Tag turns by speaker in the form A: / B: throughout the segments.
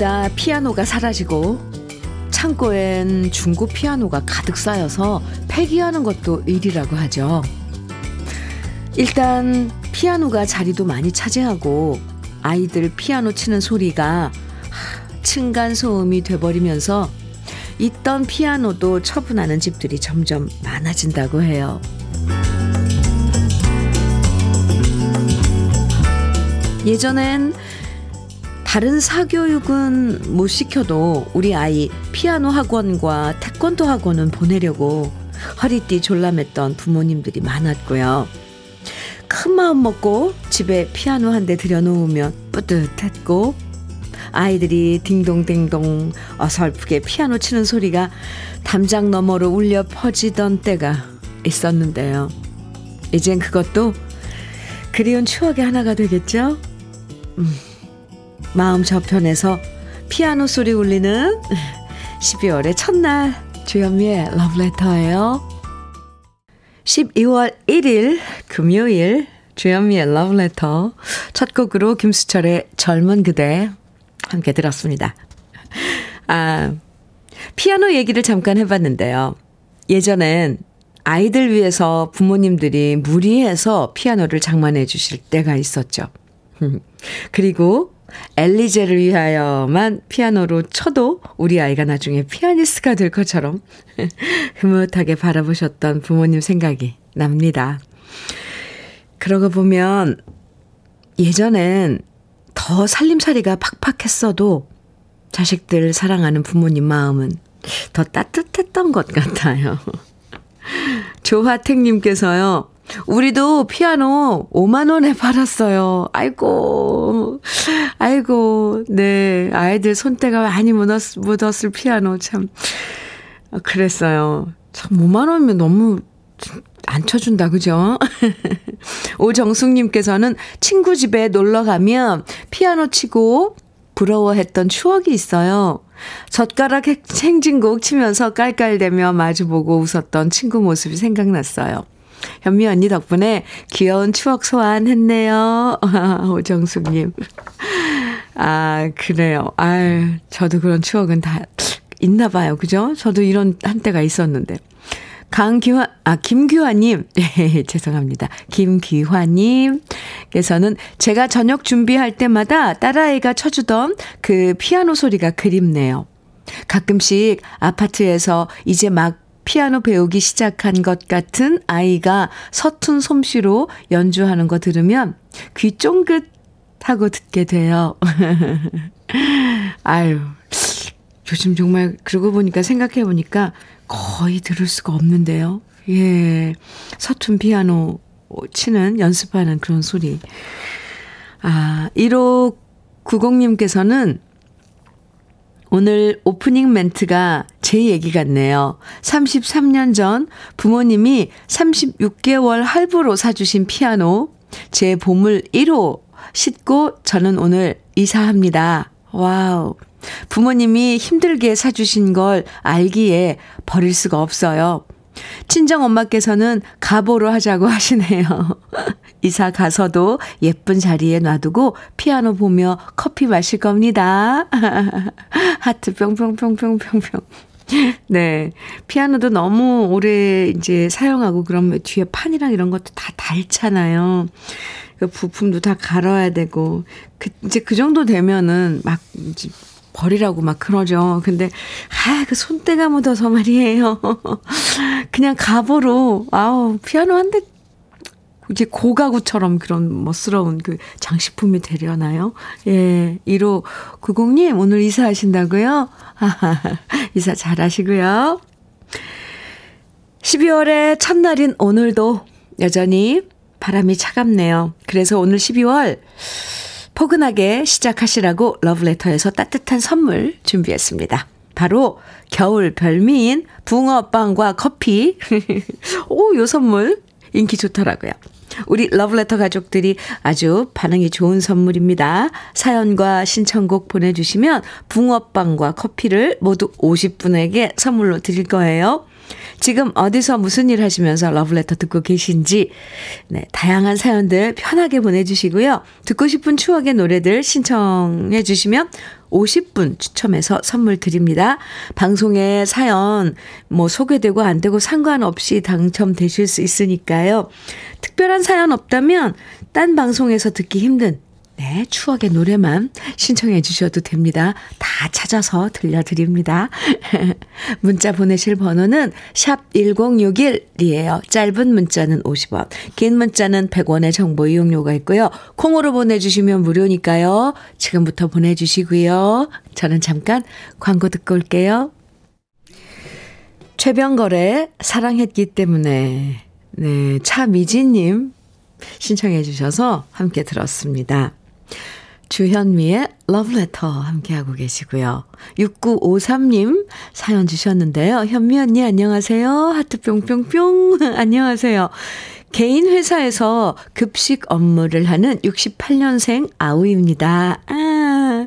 A: 집집마다 피아노가 사라지고 창고엔 중고 피아노가 가득 쌓여서 폐기하는 것도 일이라고 하죠. 일단 피아노가 자리도 많이 차지하고 아이들 피아노 치는 소리가 층간 소음이 돼버리면서 있던 피아노도 처분하는 집들이 점점 많아진다고 해요. 예전엔 다른 사교육은 못 시켜도 우리 아이 피아노 학원과 태권도 학원은 보내려고 허리띠 졸라맸던 부모님들이 많았고요. 큰 마음 먹고 집에 피아노 한 대 들여놓으면 뿌듯했고 아이들이 딩동댕동 어설프게 피아노 치는 소리가 담장 너머로 울려 퍼지던 때가 있었는데요. 이젠 그것도 그리운 추억의 하나가 되겠죠? 음, 마음 저편에서 피아노 소리 울리는 12월의 첫날 주현미의 러브레터예요. 12월 1일 금요일 주현미의 러브레터 첫 곡으로 김수철의 젊은 그대 함께 들었습니다. 아, 피아노 얘기를 잠깐 해봤는데요. 예전엔 아이들 위해서 부모님들이 무리해서 피아노를 장만해 주실 때가 있었죠. 그리고 엘리제를 위하여만 피아노로 쳐도 우리 아이가 나중에 피아니스트가 될 것처럼 흐뭇하게 바라보셨던 부모님 생각이 납니다. 그러고 보면 예전엔 더 살림살이가 팍팍했어도 자식들 사랑하는 부모님 마음은 더 따뜻했던 것 같아요. 조화택님께서요, 우리도 피아노 5만원에 팔았어요. 아이고, 아이고, 네. 아이들 손때가 많이 묻었, 묻었을 피아노 참, 그랬어요. 참, 5만원이면 너무 안 쳐준다, 그죠? 오정숙님께서는 친구 집에 놀러 가면 피아노 치고 부러워했던 추억이 있어요. 젓가락 행진곡 치면서 깔깔대며 마주보고 웃었던 친구 모습이 생각났어요. 현미 언니 덕분에 귀여운 추억 소환했네요. 오정숙님. 아, 그래요. 아 저도 그런 추억은 다 있나 봐요. 그죠? 저도 이런 한때가 있었는데. 강규환, 아, 김규환님, 네, 죄송합니다. 김규환님께서는 제가 저녁 준비할 때마다 딸아이가 쳐주던 그 피아노 소리가 그립네요. 가끔씩 아파트에서 이제 막 피아노 배우기 시작한 것 같은 아이가 서툰 솜씨로 연주하는 거 들으면 귀 쫑긋 하고 듣게 돼요. 아유, 요즘 정말 그러고 보니까 생각해 보니까 거의 들을 수가 없는데요. 예. 서툰 피아노 치는 연습하는 그런 소리. 아, 1호 90님께서는 오늘 오프닝 멘트가 제 얘기 같네요. 33년 전 부모님이 36개월 할부로 사주신 피아노, 제 보물 1호 싣고 저는 오늘 이사합니다. wow. 부모님이 힘들게 사주신 걸 알기에 버릴 수가 없어요. 친정 엄마께서는 가보로 하자고 하시네요. 이사 가서도 예쁜 자리에 놔두고 피아노 보며 커피 마실 겁니다. 하트 뿅뿅뿅뿅뿅뿅. 네. 피아노도 너무 오래 이제 사용하고 그러면 뒤에 판이랑 이런 것도 다 닳잖아요. 그 부품도 다 갈아야 되고. 그, 이제 그 정도 되면은 막 버리라고 막 그러죠. 근데, 아, 그 손때가 묻어서 말이에요. 그냥 갑으로, 아우, 피아노 한 대, 이제 고가구처럼 그런 멋스러운 그 장식품이 되려나요? 예, 1호 90님, 오늘 이사하신다고요? 이사 잘 하시고요. 12월의 첫날인 오늘도 여전히 바람이 차갑네요. 그래서 오늘 12월, 포근하게 시작하시라고 러브레터에서 따뜻한 선물 준비했습니다. 바로 겨울 별미인 붕어빵과 커피. 오, 요 선물 인기 좋더라고요. 우리 러브레터 가족들이 아주 반응이 좋은 선물입니다. 사연과 신청곡 보내주시면 붕어빵과 커피를 모두 50분에게 선물로 드릴 거예요. 지금 어디서 무슨 일 하시면서 러브레터 듣고 계신지, 네, 다양한 사연들 편하게 보내주시고요. 듣고 싶은 추억의 노래들 신청해 주시면 50분 추첨해서 선물 드립니다. 방송에 사연 뭐 소개되고 안 되고 상관없이 당첨되실 수 있으니까요. 특별한 사연 없다면 딴 방송에서 듣기 힘든 네, 추억의 노래만 신청해 주셔도 됩니다. 다 찾아서 들려드립니다. 문자 보내실 번호는 샵 1061이에요. 짧은 문자는 50원, 긴 문자는 100원의 정보 이용료가 있고요. 콩으로 보내주시면 무료니까요. 지금부터 보내주시고요. 저는 잠깐 광고 듣고 올게요. 최병걸의 사랑했기 때문에 네, 차미진님 신청해 주셔서 함께 들었습니다. 주현미의 러브레터 함께하고 계시고요. 6953님 사연 주셨는데요. 현미 언니 안녕하세요. 하트 뿅뿅뿅 안녕하세요. 개인 회사에서 급식 업무를 하는 68년생 아우입니다. 아,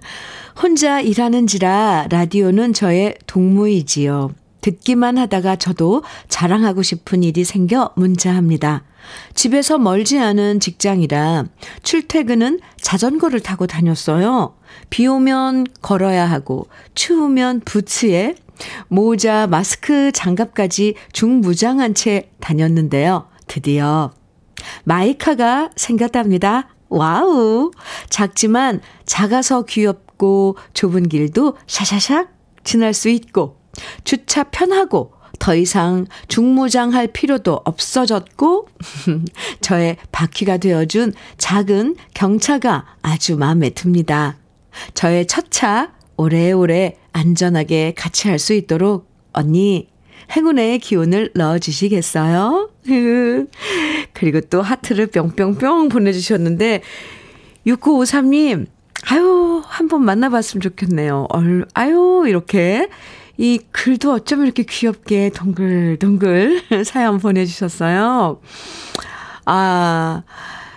A: 혼자 일하는지라 라디오는 저의 동무이지요. 듣기만 하다가 저도 자랑하고 싶은 일이 생겨 문자합니다. 집에서 멀지 않은 직장이라 출퇴근은 자전거를 타고 다녔어요. 비 오면 걸어야 하고 추우면 부츠에 모자, 마스크, 장갑까지 중무장한 채 다녔는데요. 드디어 마이카가 생겼답니다. wow! 작지만 작아서 귀엽고 좁은 길도 샤샤샥 지날 수 있고 주차 편하고 더 이상 중무장할 필요도 없어졌고 저의 바퀴가 되어준 작은 경차가 아주 마음에 듭니다. 저의 첫 차 오래오래 안전하게 같이 할 수 있도록 언니 행운의 기운을 넣어주시겠어요? 그리고 또 하트를 뿅뿅뿅 보내주셨는데 6953님 아유 한번 만나봤으면 좋겠네요. 얼, 아유 이렇게 이 글도 어쩜 이렇게 귀엽게 동글동글 사연 보내주셨어요. 아,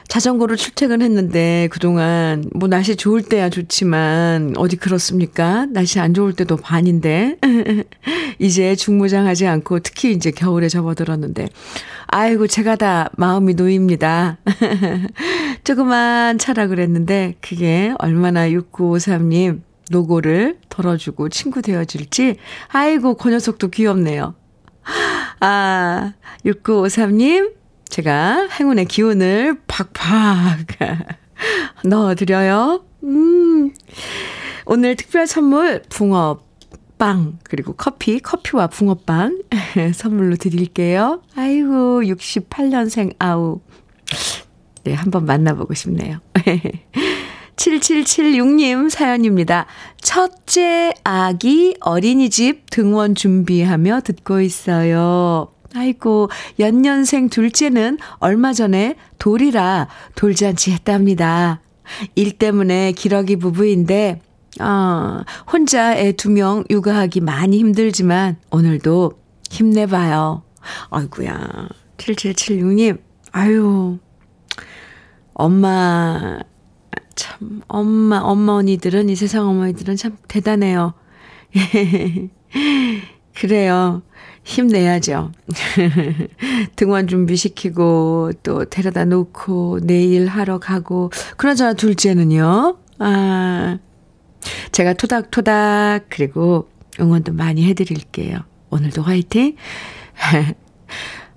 A: 자전거로 출퇴근했는데 그동안 뭐 날씨 좋을 때야 좋지만 어디 그렇습니까? 날씨 안 좋을 때도 반인데 이제 중무장하지 않고 특히 이제 겨울에 접어들었는데 아이고 제가 다 마음이 놓입니다. 조그만 차라 그랬는데 그게 얼마나 6953님 노고를 덜어주고 친구 되어줄지, 아이고, 그 녀석도 귀엽네요. 아, 6953님, 제가 행운의 기운을 팍팍 넣어드려요. 음, 오늘 특별 선물, 붕어빵, 그리고 커피, 커피와 붕어빵 선물로 드릴게요. 아이고, 68년생 아우. 네, 한번 만나보고 싶네요. 7776님 사연입니다. 첫째 아기 어린이집 등원 준비하며 듣고 있어요. 아이고, 연년생 둘째는 얼마 전에 돌이라 돌잔치 했답니다. 일 때문에 기러기 부부인데, 아, 혼자 애 두 명 육아하기 많이 힘들지만, 오늘도 힘내봐요. 아이구야 7776님, 아유, 엄마 참, 엄마, 엄마 언니들은, 이 세상 어머니들은 참 대단해요. 그래요. 힘내야죠. 등원 준비시키고, 또 데려다 놓고, 내일 하러 가고, 그러자 둘째는요, 아, 제가 토닥토닥, 그리고 응원도 많이 해드릴게요. 오늘도 화이팅!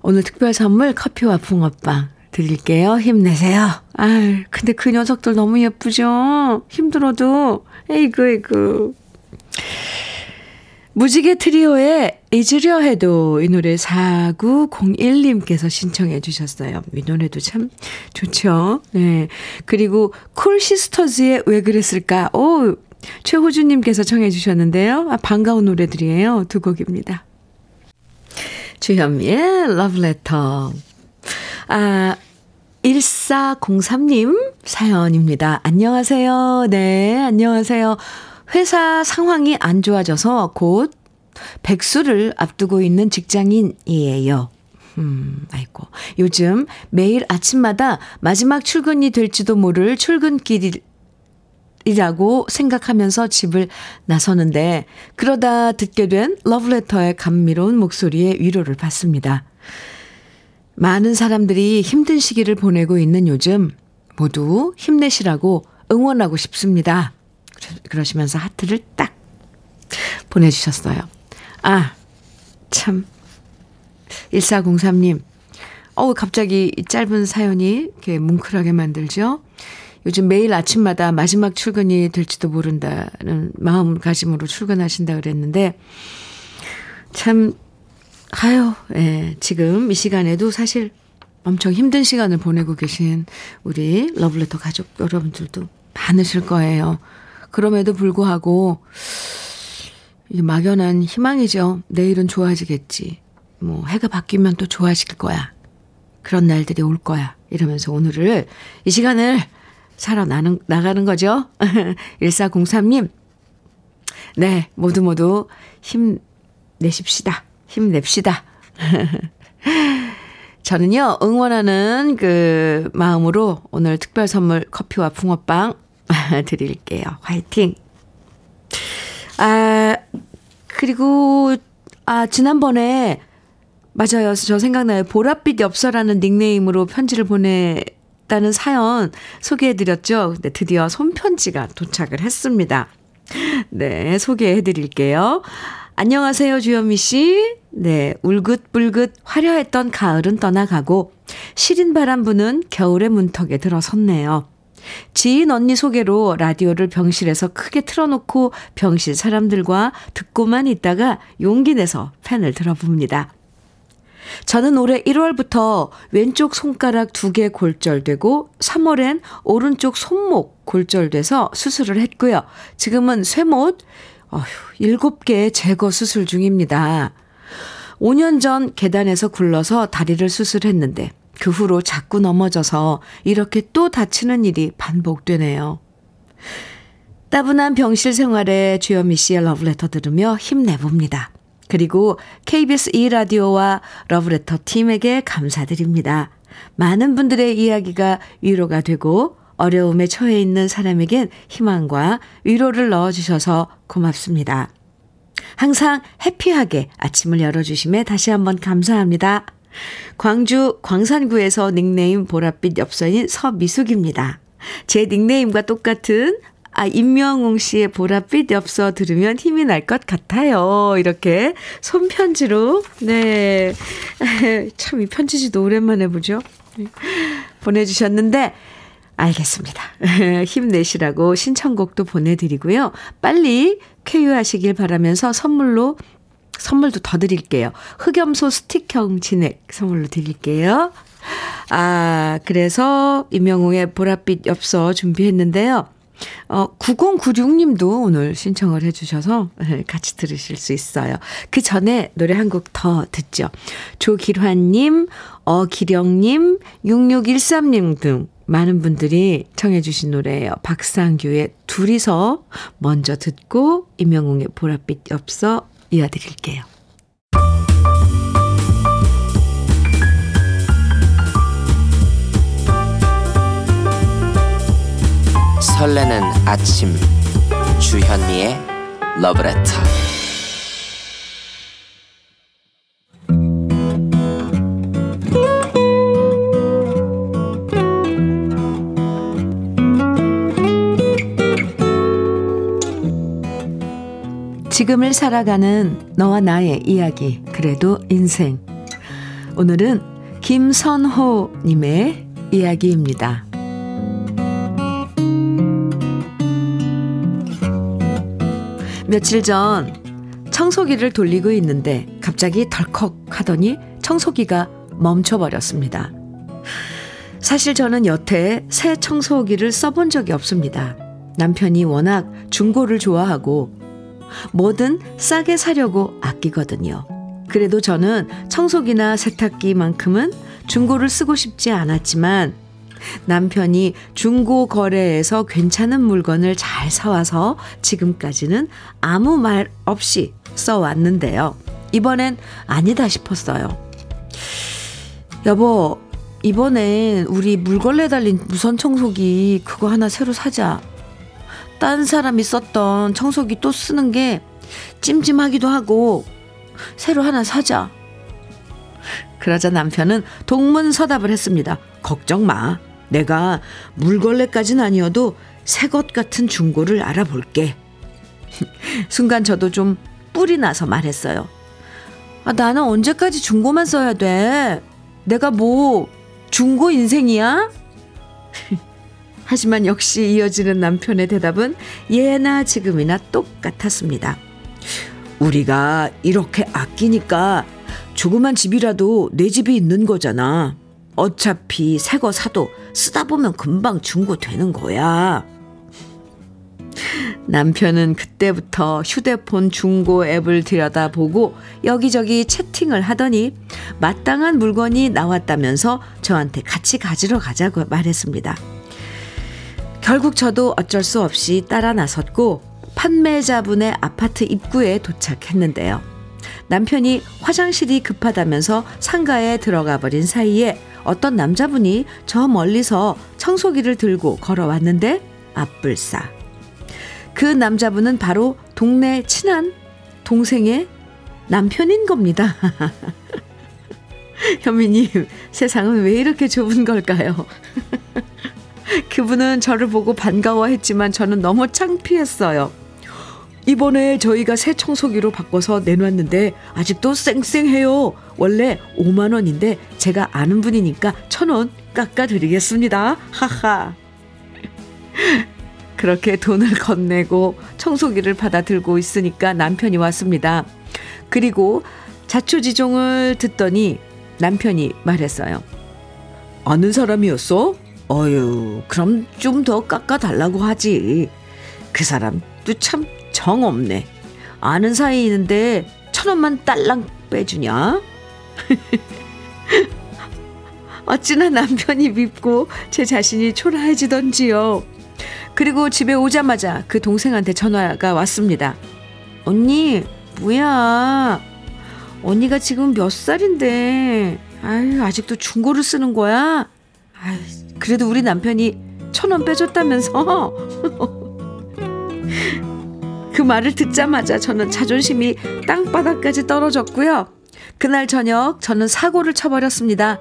A: 오늘 특별 선물 커피와 붕어빵 드릴게요. 힘내세요. 아 근데 그 녀석들 너무 예쁘죠? 힘들어도. 에이구, 에이구. 무지개 트리오의 잊으려 해도 이 노래 4901님께서 신청해 주셨어요. 이 노래도 참 좋죠. 네. 그리고 콜시스터즈의 왜 그랬을까? 오, 최호주님께서 청해 주셨는데요. 아, 반가운 노래들이에요. 두 곡입니다. 주현미의 러브레터. 아, 1403님 사연입니다. 안녕하세요. 네, 안녕하세요. 회사 상황이 안 좋아져서 곧 백수를 앞두고 있는 직장인이에요. 음, 아이고. 요즘 매일 아침마다 마지막 출근이 될지도 모를 출근길이 이라고 생각하면서 집을 나서는데 그러다 듣게 된 러브레터의 감미로운 목소리에 위로를 받습니다. 많은 사람들이 힘든 시기를 보내고 있는 요즘 모두 힘내시라고 응원하고 싶습니다. 그러시면서 하트를 딱 보내주셨어요. 아, 참. 1403님. 어우, 갑자기 짧은 사연이 이렇게 뭉클하게 만들죠? 요즘 매일 아침마다 마지막 출근이 될지도 모른다는 마음가짐으로 출근하신다 그랬는데, 참, 아유, 예, 지금 이 시간에도 사실 엄청 힘든 시간을 보내고 계신 우리 러블레터 가족 여러분들도 많으실 거예요. 그럼에도 불구하고, 이 막연한 희망이죠. 내일은 좋아지겠지. 뭐, 해가 바뀌면 또 좋아질 거야. 그런 날들이 올 거야. 이러면서 오늘을, 이 시간을 살아나는, 나가는 거죠. 1403님. 네, 모두 모두 힘내십시다. 힘냅시다. 저는요, 응원하는 그 마음으로 오늘 특별 선물 커피와 붕어빵 드릴게요. 화이팅! 아, 그리고, 아, 지난번에, 맞아요. 저 생각나요. 보랏빛 엽서라는 닉네임으로 편지를 보냈다는 사연 소개해드렸죠. 근데 드디어 손편지가 도착을 했습니다. 네, 소개해드릴게요. 안녕하세요, 주현미 씨. 네, 울긋불긋 화려했던 가을은 떠나가고 시린 바람 부는 겨울의 문턱에 들어섰네요. 지인 언니 소개로 라디오를 병실에서 크게 틀어놓고 병실 사람들과 듣고만 있다가 용기 내서 팬을 들어봅니다. 저는 올해 1월부터 왼쪽 손가락 두 개 골절되고 3월엔 오른쪽 손목 골절돼서 수술을 했고요. 지금은 쇠못 어휴, 7개 제거 수술 중입니다. 5년 전 계단에서 굴러서 다리를 수술했는데 그 후로 자꾸 넘어져서 이렇게 또 다치는 일이 반복되네요. 따분한 병실 생활에 주현미 씨의 러브레터 들으며 힘내봅니다. 그리고 KBS 2라디오와 러브레터 팀에게 감사드립니다. 많은 분들의 이야기가 위로가 되고 어려움에 처해 있는 사람에겐 희망과 위로를 넣어주셔서 고맙습니다. 항상 해피하게 아침을 열어주심에 다시 한번 감사합니다. 광주 광산구에서 닉네임 보랏빛 엽서인 서미숙입니다. 제 닉네임과 똑같은 아, 임명웅 씨의 보랏빛 엽서 들으면 힘이 날 것 같아요. 이렇게 손편지로, 네. 참, 이 편지지도 오랜만에 보죠. 보내주셨는데, 알겠습니다. 힘내시라고 신청곡도 보내드리고요. 빨리 쾌유하시길 바라면서 선물로 선물도 더 드릴게요. 흑염소 스틱형 진액 선물로 드릴게요. 아, 그래서 임영웅의 보랏빛 엽서 준비했는데요. 어, 9096님도 오늘 신청을 해주셔서 같이 들으실 수 있어요. 그 전에 노래 한 곡 더 듣죠. 조길환님, 어기령님, 6613님 등 많은 분들이 청해주신 노래예요. 박상규의 둘이서 먼저 듣고 임영웅의 보랏빛 엽서 이어드릴게요.
B: 설레는 아침 주현미의 러브레터
A: 지금을 살아가는 너와 나의 이야기, 그래도 인생. 오늘은 김선호님의 이야기입니다. 며칠 전 청소기를 돌리고 있는데 갑자기 덜컥 하더니 청소기가 멈춰버렸습니다. 사실 저는 여태 새 청소기를 써본 적이 없습니다. 남편이 워낙 중고를 좋아하고 뭐든 싸게 사려고 아끼거든요. 그래도 저는 청소기나 세탁기만큼은 중고를 쓰고 싶지 않았지만 남편이 중고 거래에서 괜찮은 물건을 잘 사와서 지금까지는 아무 말 없이 써왔는데요. 이번엔 아니다 싶었어요. 여보, 이번엔 우리 물걸레 달린 무선 청소기 그거 하나 새로 사자. 딴 사람이 썼던 청소기 또 쓰는 게 찜찜하기도 하고 새로 하나 사자. 그러자 남편은 동문서답을 했습니다. 걱정 마. 내가 물걸레까진 아니어도 새 것 같은 중고를 알아볼게. 순간 저도 좀 뿔이 나서 말했어요. 아, 나는 언제까지 중고만 써야 돼? 내가 뭐 중고 인생이야? 하지만 역시 이어지는 남편의 대답은 예나 지금이나 똑같았습니다. 우리가 이렇게 아끼니까 조그만 집이라도 내 집이 있는 거잖아. 어차피 새 거 사도 쓰다 보면 금방 중고 되는 거야. 남편은 그때부터 휴대폰 중고 앱을 들여다보고 여기저기 채팅을 하더니 마땅한 물건이 나왔다면서 저한테 같이 가지러 가자고 말했습니다. 결국 저도 어쩔 수 없이 따라 나섰고 판매자분의 아파트 입구에 도착했는데요. 남편이 화장실이 급하다면서 상가에 들어가 버린 사이에 어떤 남자분이 저 멀리서 청소기를 들고 걸어왔는데 앞불싸. 그 남자분은 바로 동네 친한 동생의 남편인 겁니다. 현미님, 세상은 왜 이렇게 좁은 걸까요? 그분은 저를 보고 반가워했지만 저는 너무 창피했어요. 이번에 저희가 새 청소기로 바꿔서 내놨는데 아직도 쌩쌩해요. 원래 5만 원인데 제가 아는 분이니까 천 원 깎아드리겠습니다. 하하. 그렇게 돈을 건네고 청소기를 받아 들고 있으니까 남편이 왔습니다. 그리고 자초지종을 듣더니 남편이 말했어요. 아는 사람이었어? 어유, 그럼 좀 더 깎아달라고 하지. 그 사람도 참 정없네. 아는 사이인데 천 원만 딸랑 빼주냐? 어찌나 남편이 밉고 제 자신이 초라해지던지요. 그리고 집에 오자마자 그 동생한테 전화가 왔습니다. 언니, 뭐야? 언니가 지금 몇 살인데, 아유, 아직도 중고를 쓰는 거야? 아유, 그래도 우리 남편이 천 원 빼줬다면서? 그 말을 듣자마자 저는 자존심이 땅바닥까지 떨어졌고요. 그날 저녁 저는 사고를 쳐버렸습니다.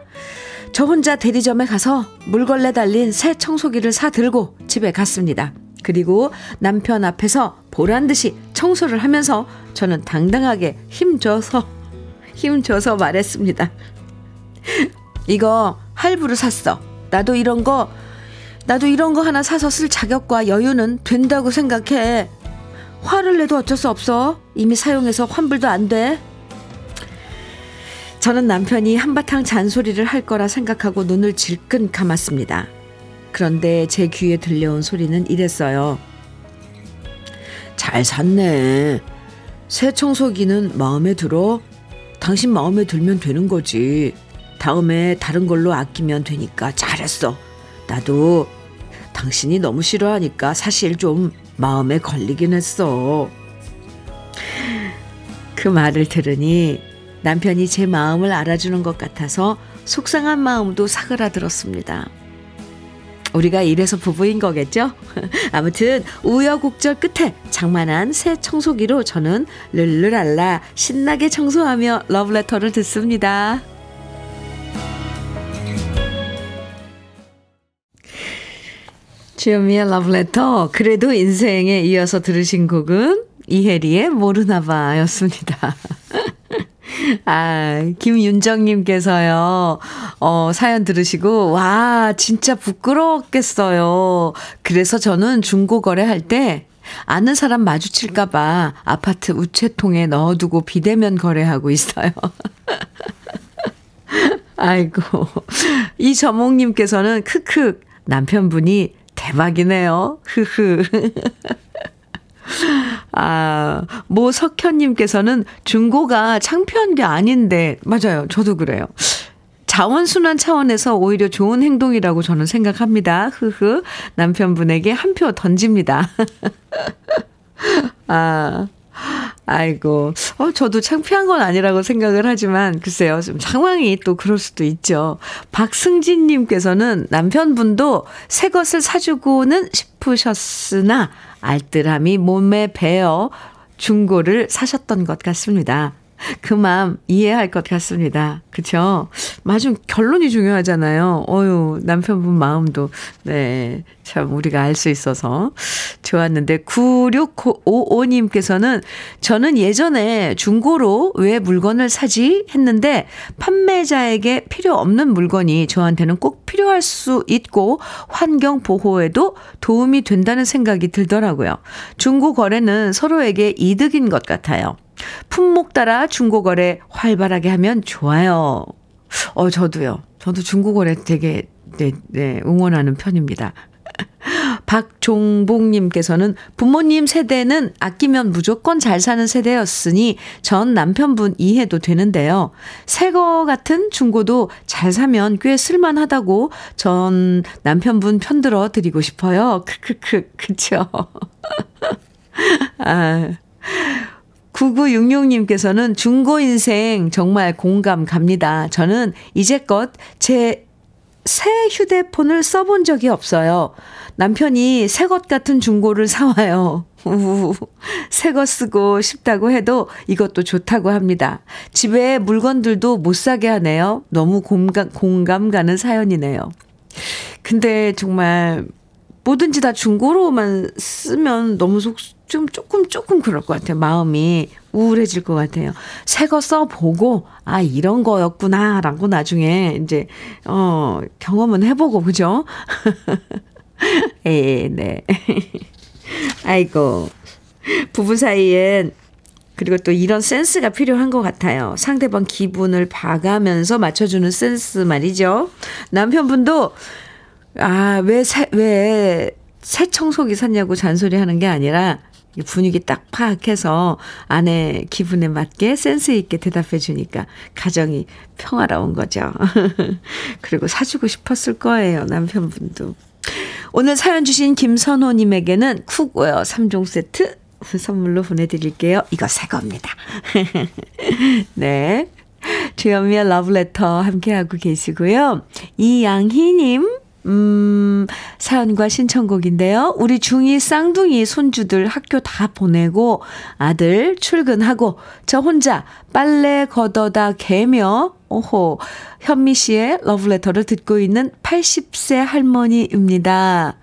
A: 저 혼자 대리점에 가서 물걸레 달린 새 청소기를 사 들고 집에 갔습니다. 그리고 남편 앞에서 보란 듯이 청소를 하면서 저는 당당하게 힘줘서 힘줘서 말했습니다. 이거 할부로 샀어. 나도 이런 거 나도 이런 거 하나 사서 쓸 자격과 여유는 된다고 생각해. 화를 내도 어쩔 수 없어. 이미 사용해서 환불도 안 돼. 저는 남편이 한바탕 잔소리를 할 거라 생각하고 눈을 질끈 감았습니다. 그런데 제 귀에 들려온 소리는 이랬어요. 잘 샀네. 새 청소기는 마음에 들어? 당신 마음에 들면 되는 거지. 다음에 다른 걸로 아끼면 되니까 잘했어. 나도 당신이 너무 싫어하니까 사실 좀 마음에 걸리긴 했어. 그 말을 들으니 남편이 제 마음을 알아주는 것 같아서 속상한 마음도 사그라들었습니다. 우리가 이래서 부부인 거겠죠? 아무튼 우여곡절 끝에 장만한 새 청소기로 저는 르르랄라 신나게 청소하며 러브레터를 듣습니다. 주현미의 러브레터 그래도 인생에 이어서 들으신 곡은 이혜리의 모르나봐 였습니다. 아, 김윤정님께서요, 어, 사연 들으시고, 와, 진짜 부끄러웠겠어요. 그래서 저는 중고 거래 할 때, 아는 사람 마주칠까봐 아파트 우체통에 넣어두고 비대면 거래하고 있어요. 아이고. 이저몽님께서는 크크, 남편분이 대박이네요. 흐흐. 아, 모 석현님께서는 중고가 창피한 게 아닌데, 맞아요. 저도 그래요. 자원순환 차원에서 오히려 좋은 행동이라고 저는 생각합니다. 흐흐. 남편분에게 한 표 던집니다. 아, 아이고, 어, 저도 창피한 건 아니라고 생각을 하지만, 글쎄요, 좀 상황이 또 그럴 수도 있죠. 박승진님께서는 남편분도 새 것을 사주고는 싶으셨으나, 알뜰함이 몸에 배어 중고를 사셨던 것 같습니다. 그 마음 이해할 것 같습니다. 그쵸? 맞아. 결론이 중요하잖아요. 어유 남편분 마음도, 네. 참, 우리가 알 수 있어서 좋았는데, 9655님께서는 저는 예전에 중고로 왜 물건을 사지? 했는데, 판매자에게 필요 없는 물건이 저한테는 꼭 필요할 수 있고, 환경 보호에도 도움이 된다는 생각이 들더라고요. 중고 거래는 서로에게 이득인 것 같아요. 품목 따라 중고거래 활발하게 하면 좋아요. 어, 저도요. 저도 중고거래 되게, 네, 네, 응원하는 편입니다. 박종복님께서는 부모님 세대는 아끼면 무조건 잘 사는 세대였으니 전 남편분 이해도 되는데요. 새거 같은 중고도 잘 사면 꽤 쓸만하다고 전 남편분 편들어 드리고 싶어요. 크크크, 그쵸. 아. 9966님께서는 중고 인생 정말 공감 갑니다. 저는 이제껏 제 새 휴대폰을 써본 적이 없어요. 남편이 새 것 같은 중고를 사와요. 새거 쓰고 싶다고 해도 이것도 좋다고 합니다. 집에 물건들도 못 사게 하네요. 너무 공감, 공감 가는 사연이네요. 근데 정말 뭐든지 다 중고로만 쓰면 너무 속, 좀 조금 조금 그럴 것 같아요. 마음이 우울해질 것 같아요. 새 거 써보고 아 이런 거였구나라고 나중에 이제 어 경험은 해보고 그죠? 에 네. 아이고 부부 사이엔 그리고 또 이런 센스가 필요한 것 같아요. 상대방 기분을 봐가면서 맞춰주는 센스 말이죠. 남편분도 아, 왜, 새, 왜, 새 청소기 샀냐고 잔소리 하는 게 아니라, 분위기 딱 파악해서 아내 기분에 맞게 센스 있게 대답해 주니까 가정이 평화로운 거죠. 그리고 사주고 싶었을 거예요, 남편분도. 오늘 사연 주신 김선호님에게는 cookware 3종 세트 선물로 보내드릴게요. 이거 새 겁니다. 네. 주현미의 러브레터 함께하고 계시고요. 이양희님, 음, 사연과 신청곡인데요. 우리 중2 쌍둥이 손주들 학교 다 보내고 아들 출근하고 저 혼자 빨래 걷어다 개며 오호 현미 씨의 러브레터를 듣고 있는 80세 할머니입니다.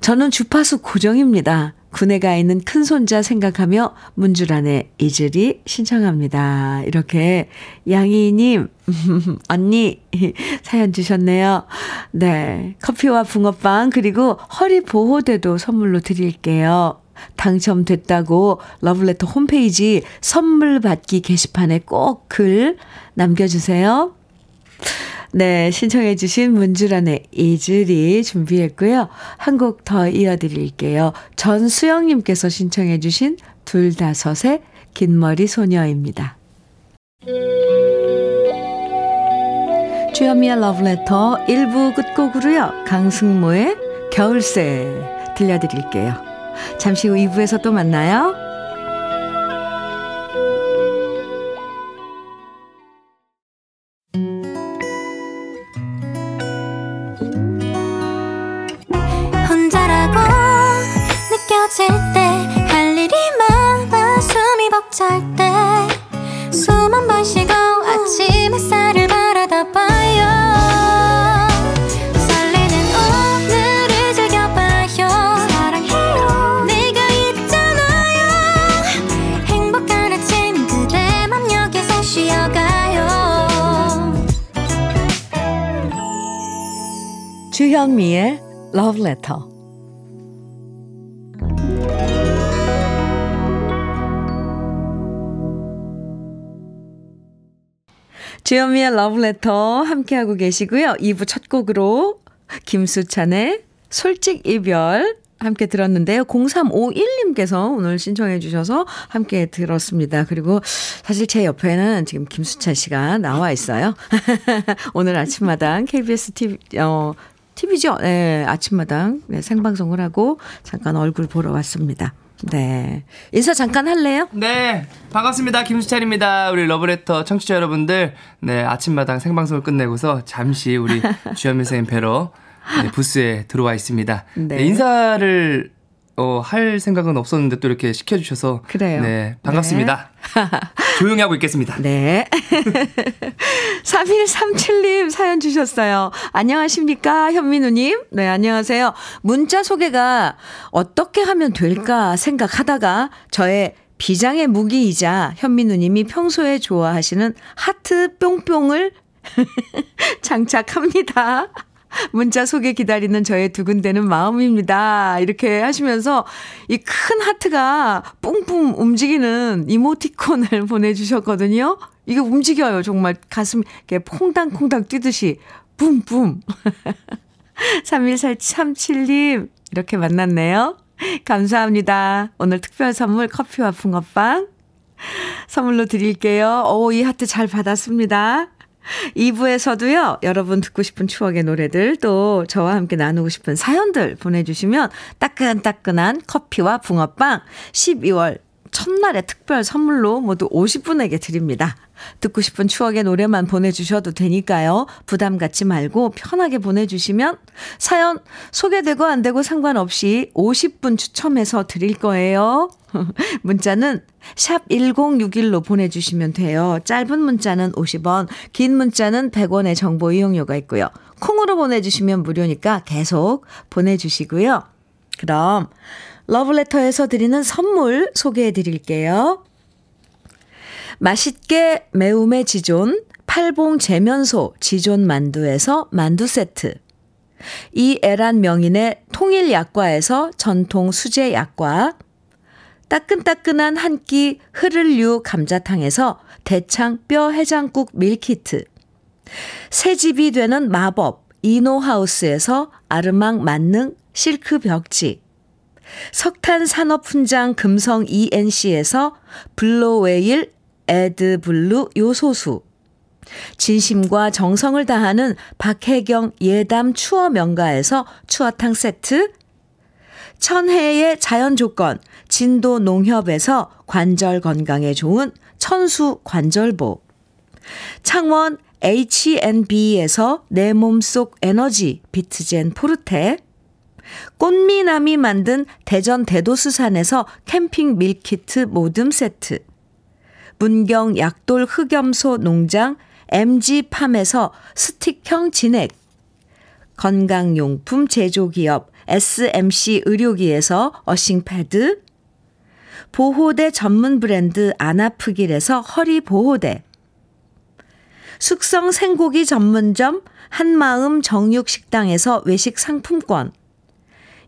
A: 저는 주파수 고정입니다. 군에 가 있는 큰 손자 생각하며 문주란의 이슬이 신청합니다. 이렇게 양희님, 언니 사연 주셨네요. 네. 커피와 붕어빵 그리고 허리 보호대도 선물로 드릴게요. 당첨됐다고 러블레터 홈페이지 선물 받기 게시판에 꼭 글 남겨주세요. 네, 신청해 주신 문주란의 이즈리 준비했고요. 한 곡 더 이어드릴게요. 전수영님께서 신청해 주신 둘다섯의 긴머리 소녀입니다. 주현미의 러브레터 1부 끝곡으로요. 강승모의 겨울새 들려드릴게요. 잠시 후 2부에서 또 만나요. 주현미의 Love Letter. 주현미의 Love Letter 함께하고 계시고요. 2부 첫 곡으로 김수찬의 솔직 이별 함께 들었는데요. 0351님께서 오늘 신청해 주셔서 함께 들었습니다. 그리고 사실 제 옆에는 지금 김수찬 씨가 나와 있어요. 오늘 아침마당 KBS TV, 어, TV죠. 네, 아침마당 네, 생방송을 하고 잠깐 얼굴 보러 왔습니다. 네. 인사 잠깐 할래요?
C: 네. 반갑습니다. 김수찬입니다. 우리 러브레터 청취자 여러분들. 네. 아침마당 생방송을 끝내고서 잠시 우리 주현미 선생님 뵈러 네, 부스에 들어와 있습니다. 네. 네, 인사를 어, 할 생각은 없었는데 또 이렇게 시켜주셔서.
A: 그래요.
C: 네, 반갑습니다. 네. 조용히 하고 있겠습니다.
A: 네. 3137님 사연 주셨어요. 안녕하십니까, 현민우님? 네, 안녕하세요. 문자 소개가 어떻게 하면 될까 생각하다가 저의 비장의 무기이자 현민우님이 평소에 좋아하시는 하트 뿅뿅을 장착합니다. 문자 소개 기다리는 저의 두근대는 마음입니다. 이렇게 하시면서 이 큰 하트가 뿡뿡 움직이는 이모티콘을 보내주셨거든요. 이게 움직여요. 정말 가슴 이렇게 퐁당퐁당 뛰듯이 뿜뿜. 3137님 이렇게 만났네요. 감사합니다. 오늘 특별 선물 커피와 붕어빵 선물로 드릴게요. 오, 이 하트 잘 받았습니다. 2부에서도요, 여러분 듣고 싶은 추억의 노래들, 또 저와 함께 나누고 싶은 사연들 보내주시면 따끈따끈한 커피와 붕어빵 12월 첫날의 특별 선물로 모두 50분에게 드립니다. 듣고 싶은 추억의 노래만 보내주셔도 되니까요. 부담 갖지 말고 편하게 보내주시면 사연 소개되고 안 되고 상관없이 50분 추첨해서 드릴 거예요. 문자는 샵 1061로 보내주시면 돼요. 짧은 문자는 50원, 긴 문자는 100원의 정보 이용료가 있고요. 콩으로 보내주시면 무료니까 계속 보내주시고요. 그럼 러브레터에서 드리는 선물 소개해 드릴게요. 맛있게 매움의 지존 팔봉 재면소 지존 만두에서 만두 세트. 이 애란 명인의 통일 약과에서 전통 수제 약과. 따끈따끈한 한 끼 흐를류 감자탕에서 대창 뼈 해장국 밀키트. 새집이 되는 마법 이노하우스에서 아르망 만능 실크 벽지 석탄 산업 훈장 금성 ENC에서 블로웨일 에드블루 요소수. 진심과 정성을 다하는 박혜경 예담 추어 명가에서 추어탕 세트. 천혜의 자연 조건 진도 농협에서 관절 건강에 좋은 천수 관절보. 창원 H&B에서 내 몸속 에너지 비트젠 포르테 꽃미남이 만든 대전 대도수산에서 캠핑 meal kit 모듬 세트. 문경 약돌 흑염소 농장 MG팜에서 스틱형 진액, 건강용품 제조기업 SMC 의료기에서 earthing pad, 보호대 전문 브랜드 아나프길에서 허리보호대, 숙성 생고기 전문점 한마음 정육식당에서 외식 상품권,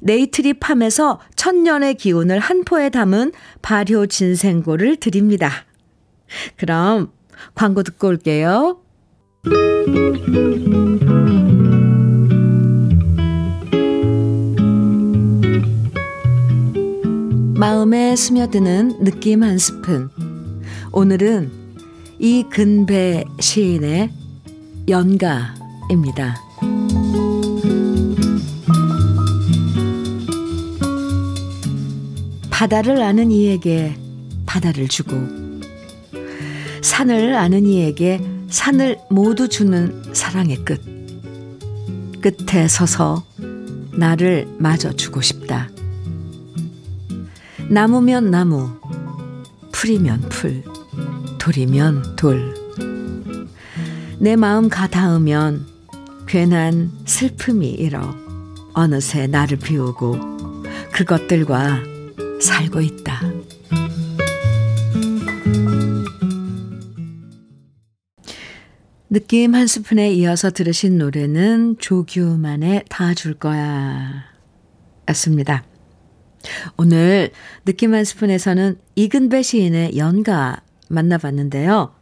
A: 네이트리 팜에서 천년의 기운을 한 포에 담은 발효 진생고를 드립니다. 그럼 광고 듣고 올게요. 마음에 스며드는 느낌 한 스푼. 오늘은 이근배 시인의 연가입니다. 바다를 아는 이에게 바다를 주고 산을 아는 이에게 산을 모두 주는 사랑의 끝. 끝에 서서 나를 마저 주고 싶다. 나무면 나무, 풀이면 풀, 돌이면 돌. 내 마음 가닿으면 괜한 슬픔이 일어 어느새 나를 비우고 그것들과 살고 있다. 느낌 한 스푼에 이어서 들으신 노래는 조규만의 다 줄 거야 였습니다. 오늘 느낌 한 스푼에서는 이근배 시인의 연가 만나봤는데요.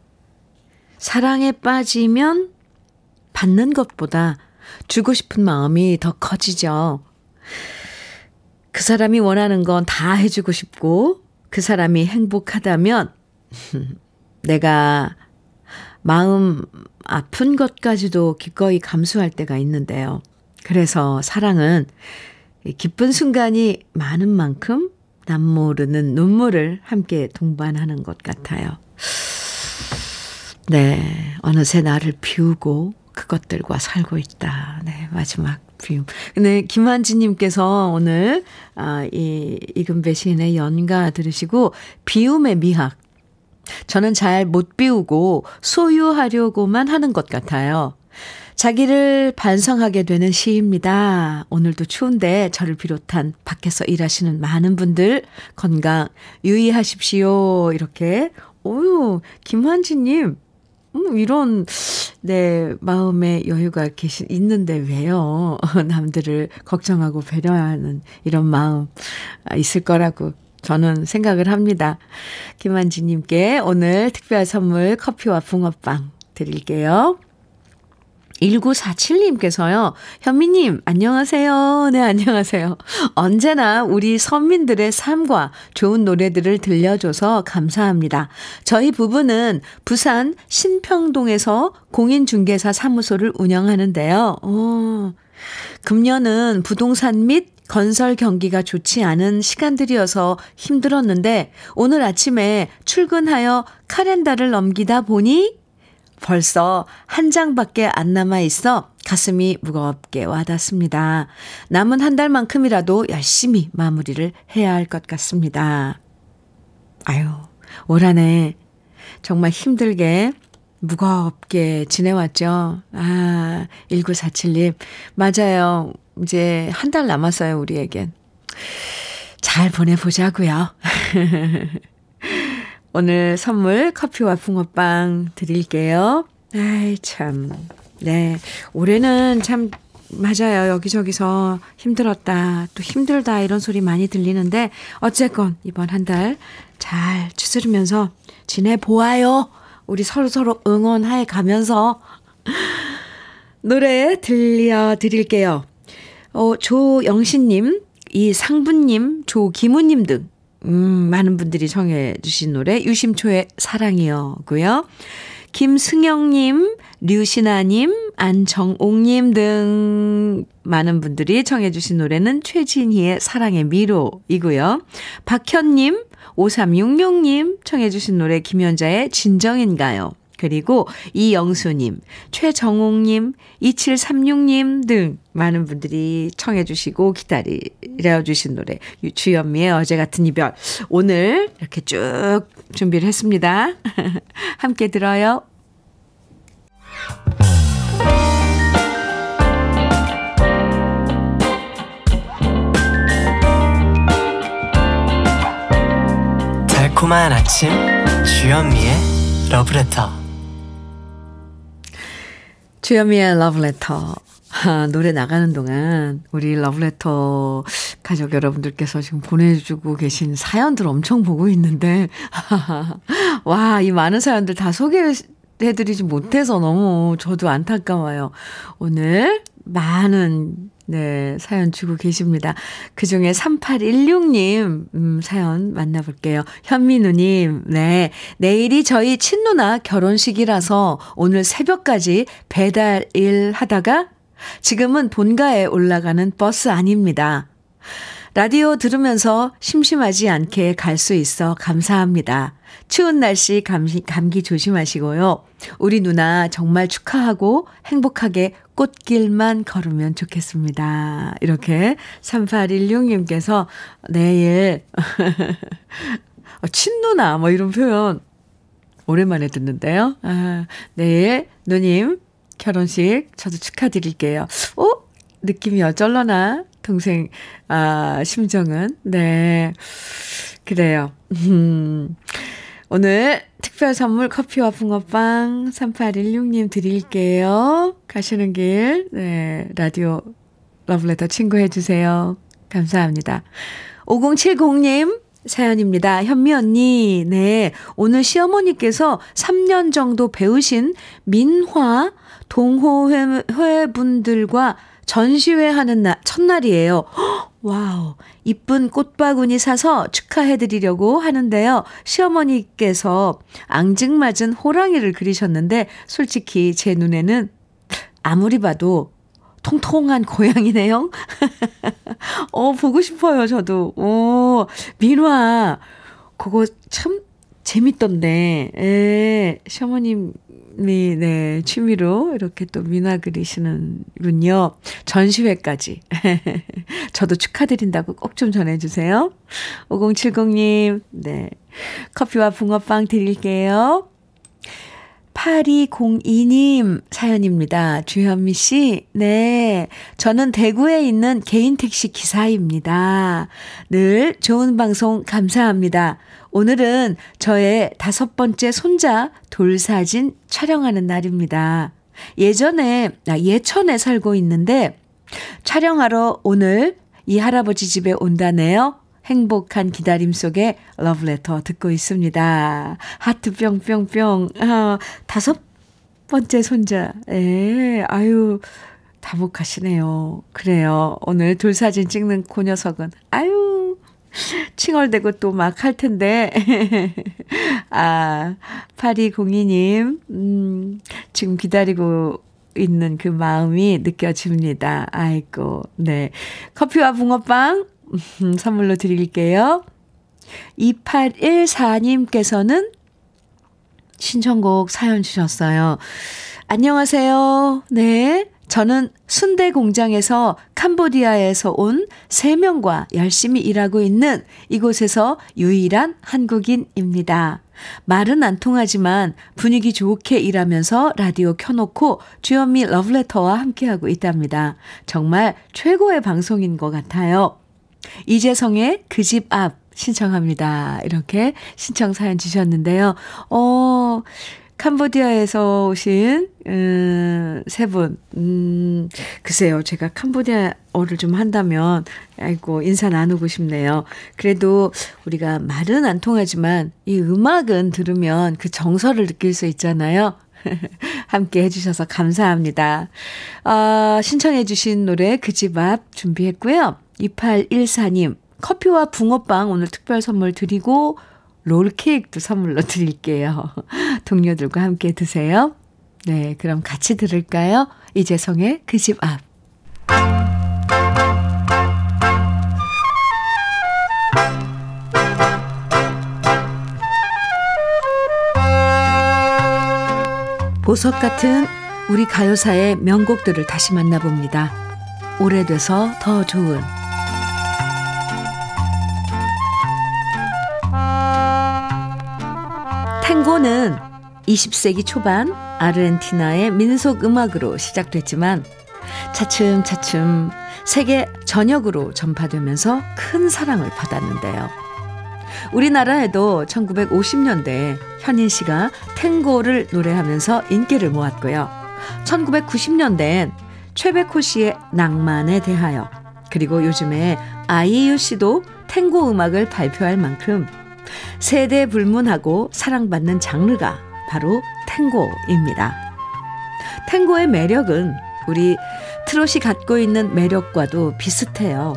A: 사랑에 빠지면 받는 것보다 주고 싶은 마음이 더 커지죠. 그 사람이 원하는 건 다 해주고 싶고, 그 사람이 행복하다면, 내가 마음 아픈 것까지도 기꺼이 감수할 때가 있는데요. 그래서 사랑은 기쁜 순간이 많은 만큼 남모르는 눈물을 함께 동반하는 것 같아요. 네, 어느새 나를 비우고 그것들과 살고 있다. 네, 마지막 비움. 근데 김한지님께서 오늘 아, 이 이금배 시인의 연가 들으시고 비움의 미학. 저는 잘 못 비우고 소유하려고만 하는 것 같아요. 자기를 반성하게 되는 시입니다. 오늘도 추운데 저를 비롯한 밖에서 일하시는 많은 분들 건강 유의하십시오. 이렇게. 오유, 김환지님, 음, 이런, 네, 마음의 여유가 계시, 있는데 왜요? 남들을 걱정하고 배려하는 이런 마음 있을 거라고 저는 생각을 합니다. 김한지님께 오늘 특별 선물 커피와 붕어빵 드릴게요. 1947님께서요, 현미님, 안녕하세요. 네, 안녕하세요. 언제나 우리 선민들의 삶과 좋은 노래들을 들려줘서 감사합니다. 저희 부부는 부산 신평동에서 공인중개사 사무소를 운영하는데요. 어, 금년은 부동산 및 건설 경기가 좋지 않은 시간들이어서 힘들었는데 오늘 아침에 출근하여 카렌다를 넘기다 보니 벌써 한 장밖에 안 남아 있어 가슴이 무겁게 와닿습니다. 남은 한 달만큼이라도 열심히 마무리를 해야 할 것 같습니다. 아유, 올 한 해 정말 힘들게 무겁게 지내왔죠. 아, 1947님. 맞아요. 이제 한 달 남았어요, 우리에겐. 잘 보내보자고요. 오늘 선물 커피와 붕어빵 드릴게요. 아이, 참. 네. 올해는 참, 맞아요. 여기저기서 힘들었다, 또 힘들다, 이런 소리 많이 들리는데, 어쨌건 이번 한 달 잘 추스르면서 지내보아요. 우리 서로서로 응원해 가면서 노래 들려드릴게요. 어, 조영신님, 이상부님, 조기무님 등 음, 많은 분들이 청해 주신 노래 유심초의 사랑이여고요. 김승영님, 류신아님, 안정옥님 등 많은 분들이 청해 주신 노래는 최진희의 사랑의 미로이고요. 박현님, 5366님 청해 주신 노래 김연자의 진정인가요? 그리고 이영수님, 최정옥님, 2736님 등 많은 분들이 청해 주시고 기다려 주신 노래 주현미의 어제 같은 이별 오늘 이렇게 쭉 준비를 했습니다. 함께 들어요.
D: 달콤한 아침 주현미의 러브레터
A: 주현미의 러브레터. 아, 노래 나가는 동안 우리 러브레터 가족 여러분들께서 지금 보내주고 계신 사연들 엄청 보고 있는데, 와, 이 많은 사연들 다 소개해드리지 못해서 너무 저도 안타까워요. 오늘 많은 네, 사연 주고 계십니다. 그 중에 3816님, 음, 사연 만나볼게요. 현민우님, 네. 내일이 저희 친누나 결혼식이라서 오늘 새벽까지 배달 일 하다가 지금은 본가에 올라가는 버스 아닙니다. 라디오 들으면서 심심하지 않게 갈 수 있어 감사합니다. 추운 날씨 감기, 감기 조심하시고요. 우리 누나 정말 축하하고 행복하게 꽃길만 걸으면 좋겠습니다. 이렇게 3816님께서 내일 어, 친누나 뭐 이런 표현 오랜만에 듣는데요. 아, 내일 누님 결혼식 저도 축하드릴게요. 어? 느낌이 어쩔러나 동생 아 심정은 네 그래요. 음. 오늘 특별 선물 커피와 붕어빵 3816님 드릴게요. 가시는 길, 네, 라디오 러블레터 친구해 주세요. 감사합니다. 5070님 사연입니다. 현미 언니, 네. 오늘 시어머니께서 3년 정도 배우신 민화 동호회 분들과 전시회 하는 날, 첫날이에요. wow. 이쁜 꽃바구니 사서 축하해드리려고 하는데요. 시어머니께서 앙증맞은 호랑이를 그리셨는데, 솔직히 제 눈에는 아무리 봐도 통통한 고양이네요. 어, 보고 싶어요, 저도. 오, 민화. 그거 참 재밌던데. 예, 셔머님 이, 네, 취미로 이렇게 또 민화 그리시는군요. 전시회까지. 저도 축하드린다고 꼭 좀 전해주세요. 5070님, 네. 커피와 붕어빵 드릴게요. 8202님 사연입니다. 주현미 씨, 네. 저는 대구에 있는 개인 택시 기사입니다. 늘 좋은 방송 감사합니다. 오늘은 저의 다섯 번째 손자 돌사진 촬영하는 날입니다. 예전에, 아, 예천에 살고 있는데 촬영하러 오늘 이 할아버지 집에 온다네요. 행복한 기다림 속에 러브레터 듣고 있습니다. 하트 뿅뿅뿅. 아, 다섯 번째 손자. 예, 아유, 다복하시네요. 그래요. 오늘 돌 사진 찍는 그 녀석은, 아유, 칭얼대고 또 막 할 텐데. 아, 8202님, 음, 지금 기다리고 있는 그 마음이 느껴집니다. 아이고, 네. 커피와 붕어빵 음, 선물로 드릴게요. 2814님께서는 신청곡 사연 주셨어요. 안녕하세요. 네. 저는 순대 공장에서 캄보디아에서 온 3명과 열심히 일하고 있는 이곳에서 유일한 한국인입니다. 말은 안 통하지만 분위기 좋게 일하면서 라디오 켜놓고 주현미 러브레터와 함께하고 있답니다. 정말 최고의 방송인 것 같아요. 이재성의 그 집 앞 신청합니다. 이렇게 신청 사연 주셨는데요. 어, 캄보디아에서 오신, 음, 세 분. 음, 글쎄요. 제가 캄보디아어를 좀 한다면, 아이고, 인사 나누고 싶네요. 그래도 우리가 말은 안 통하지만, 이 음악은 들으면 그 정서를 느낄 수 있잖아요. 함께 해주셔서 감사합니다. 어, 신청해주신 노래 그 집 앞 준비했고요. 2814님, 커피와 붕어빵 오늘 특별 선물 드리고, 롤케이크도 선물로 드릴게요. 동료들과 함께 드세요. 네, 그럼 같이 들을까요? 이재성의 그 집 앞. 보석 같은 우리 가요사의 명곡들을 다시 만나봅니다. 오래돼서 더 좋은 탱고는 20세기 초반 아르헨티나의 민속 음악으로 시작됐지만 차츰차츰 세계 전역으로 전파되면서 큰 사랑을 받았는데요. 우리나라에도 1950년대 현인 씨가 탱고를 노래하면서 인기를 모았고요. 1990년대엔 최백호 씨의 낭만에 대하여 그리고 요즘에 아이유 씨도 탱고 음악을 발표할 만큼 세대 불문하고 사랑받는 장르가 바로 탱고입니다. 탱고의 매력은 우리 트롯이 갖고 있는 매력과도 비슷해요.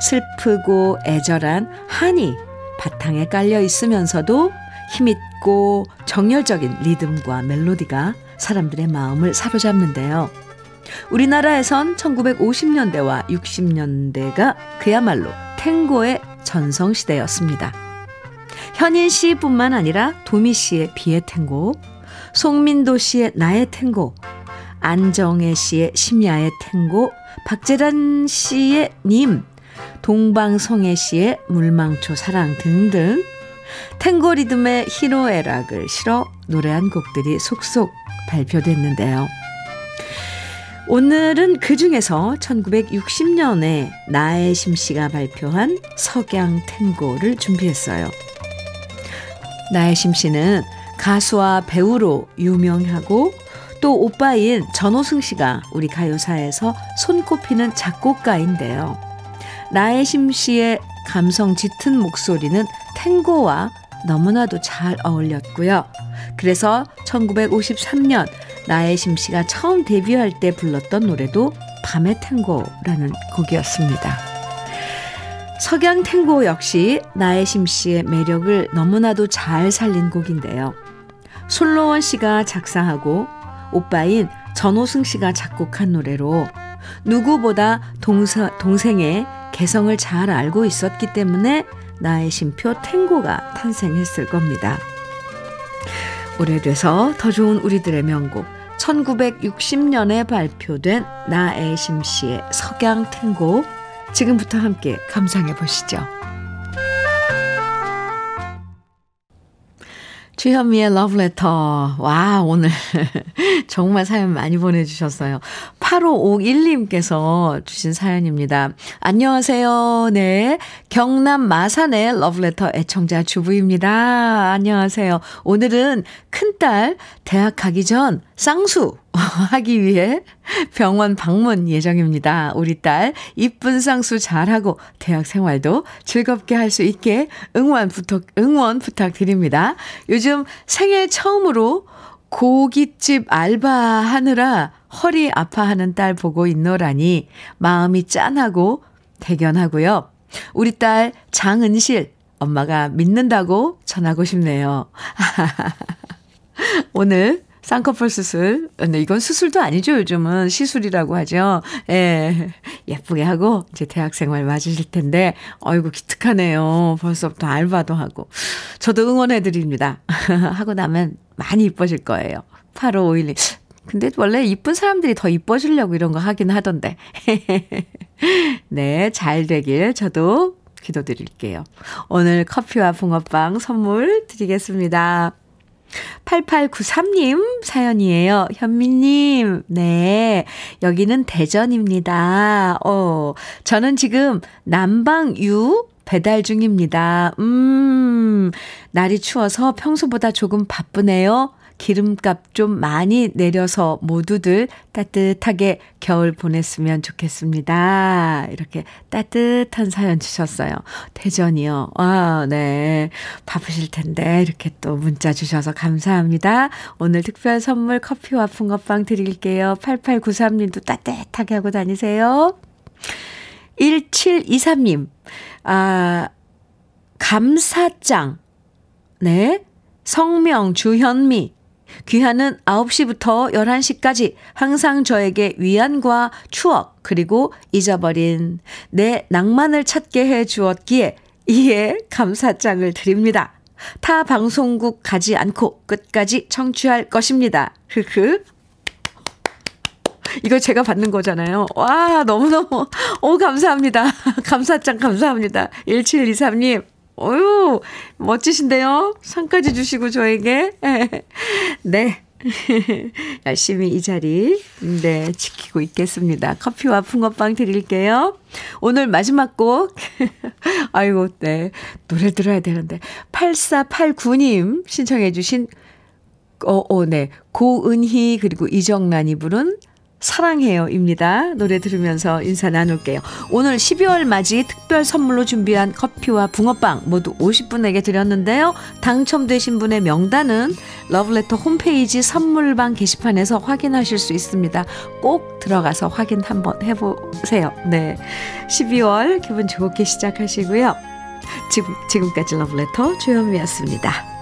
A: 슬프고 애절한 한이 바탕에 깔려 있으면서도 힘있고 정열적인 리듬과 멜로디가 사람들의 마음을 사로잡는데요. 우리나라에선 1950년대와 60년대가 그야말로 탱고의 전성시대였습니다. 현인 씨뿐만 아니라 도미 씨의 비의 탱고, 송민도 씨의 나의 탱고, 안정혜 씨의 심야의 탱고, 박재란 씨의 님, 동방송혜 씨의 물망초 사랑 등등 탱고 리듬의 희노애락을 실어 노래한 곡들이 속속 발표됐는데요. 오늘은 그 중에서 1960년에 나혜심 씨가 발표한 석양 탱고를 준비했어요. 나혜심 씨는 가수와 배우로 유명하고 또 오빠인 전호승 씨가 우리 가요사에서 손꼽히는 작곡가인데요. 나혜심 씨의 감성 짙은 목소리는 탱고와 너무나도 잘 어울렸고요. 그래서 1953년 나혜심 씨가 처음 데뷔할 때 불렀던 노래도 밤의 탱고라는 곡이었습니다. 석양 탱고 역시 나혜심 씨의 매력을 너무나도 잘 살린 곡인데요. 솔로원 씨가 작사하고 오빠인 전호승 씨가 작곡한 노래로 누구보다 동서, 동생의 개성을 잘 알고 있었기 때문에 나의 심표 탱고가 탄생했을 겁니다. 오래돼서 더 좋은 우리들의 명곡 1960년에 발표된 나애심 씨의 석양 탱고 지금부터 함께 감상해 보시죠. 주현미의 러브레터. 와, 오늘 정말 사연 많이 보내주셨어요. 8551님께서 주신 사연입니다. 안녕하세요. 네. 경남 마산의 러브레터 애청자 주부입니다. 안녕하세요. 오늘은 큰딸 대학 가기 전 쌍수 하기 위해 병원 방문 예정입니다. 우리 딸 이쁜 쌍수 잘하고 대학 생활도 즐겁게 할 수 있게 응원 부탁, 응원 부탁드립니다. 요즘 생애 처음으로 고깃집 알바하느라 허리 아파하는 딸 보고 있노라니 마음이 짠하고 대견하고요. 우리 딸 장은실 엄마가 믿는다고 전하고 싶네요. 오늘 쌍꺼풀 수술. 근데 이건 수술도 아니죠. 요즘은 시술이라고 하죠. 예. 예쁘게 하고 이제 대학 생활 맞으실 텐데 어이구 기특하네요. 벌써부터 알바도 하고. 저도 응원해 드립니다. 하고 나면 많이 이뻐질 거예요. 8551님. 근데 원래 이쁜 사람들이 더 이뻐지려고 이런 거 하긴 하던데. 네, 잘 되길 저도 기도드릴게요. 오늘 커피와 붕어빵 선물 드리겠습니다. 8893님 사연이에요. 현미님, 네. 여기는 대전입니다. 어, 저는 지금 남방유 배달 중입니다. 음, 날이 추워서 평소보다 조금 바쁘네요. 기름값 좀 많이 내려서 모두들 따뜻하게 겨울 보냈으면 좋겠습니다. 이렇게 따뜻한 사연 주셨어요. 대전이요. 아, 네. 바쁘실 텐데 이렇게 또 문자 주셔서 감사합니다. 오늘 특별 선물 커피와 붕어빵 드릴게요. 8893님도 따뜻하게 하고 다니세요. 1723님, 아, 감사장. 네. 성명 주현미. 귀하는 9시부터 11시까지 항상 저에게 위안과 추억, 그리고 잊어버린 내 낭만을 찾게 해 주었기에 이에 감사장을 드립니다. 타 방송국 가지 않고 끝까지 청취할 것입니다. 흐흐. 이거 제가 받는 거잖아요. 와, 너무너무, 오, 감사합니다. 감사장 감사합니다. 1723님. 어유 멋지신데요? 상까지 주시고 저에게. 네. 열심히 이 자리, 네, 지키고 있겠습니다. 커피와 붕어빵 드릴게요. 오늘 마지막 곡, 아이고, 네, 노래 들어야 되는데, 8489님 신청해주신, 어, 어, 네, 고은희, 그리고 이정란이 부른 사랑해요입니다. 노래 들으면서 인사 나눌게요. 오늘 12월 맞이 특별 선물로 준비한 커피와 붕어빵 모두 50분에게 드렸는데요. 당첨되신 분의 명단은 러브레터 홈페이지 선물방 게시판에서 확인하실 수 있습니다. 꼭 들어가서 확인 한번 해보세요. 네. 12월 기분 좋게 시작하시고요. 지금, 지금까지 러브레터 주현미였습니다.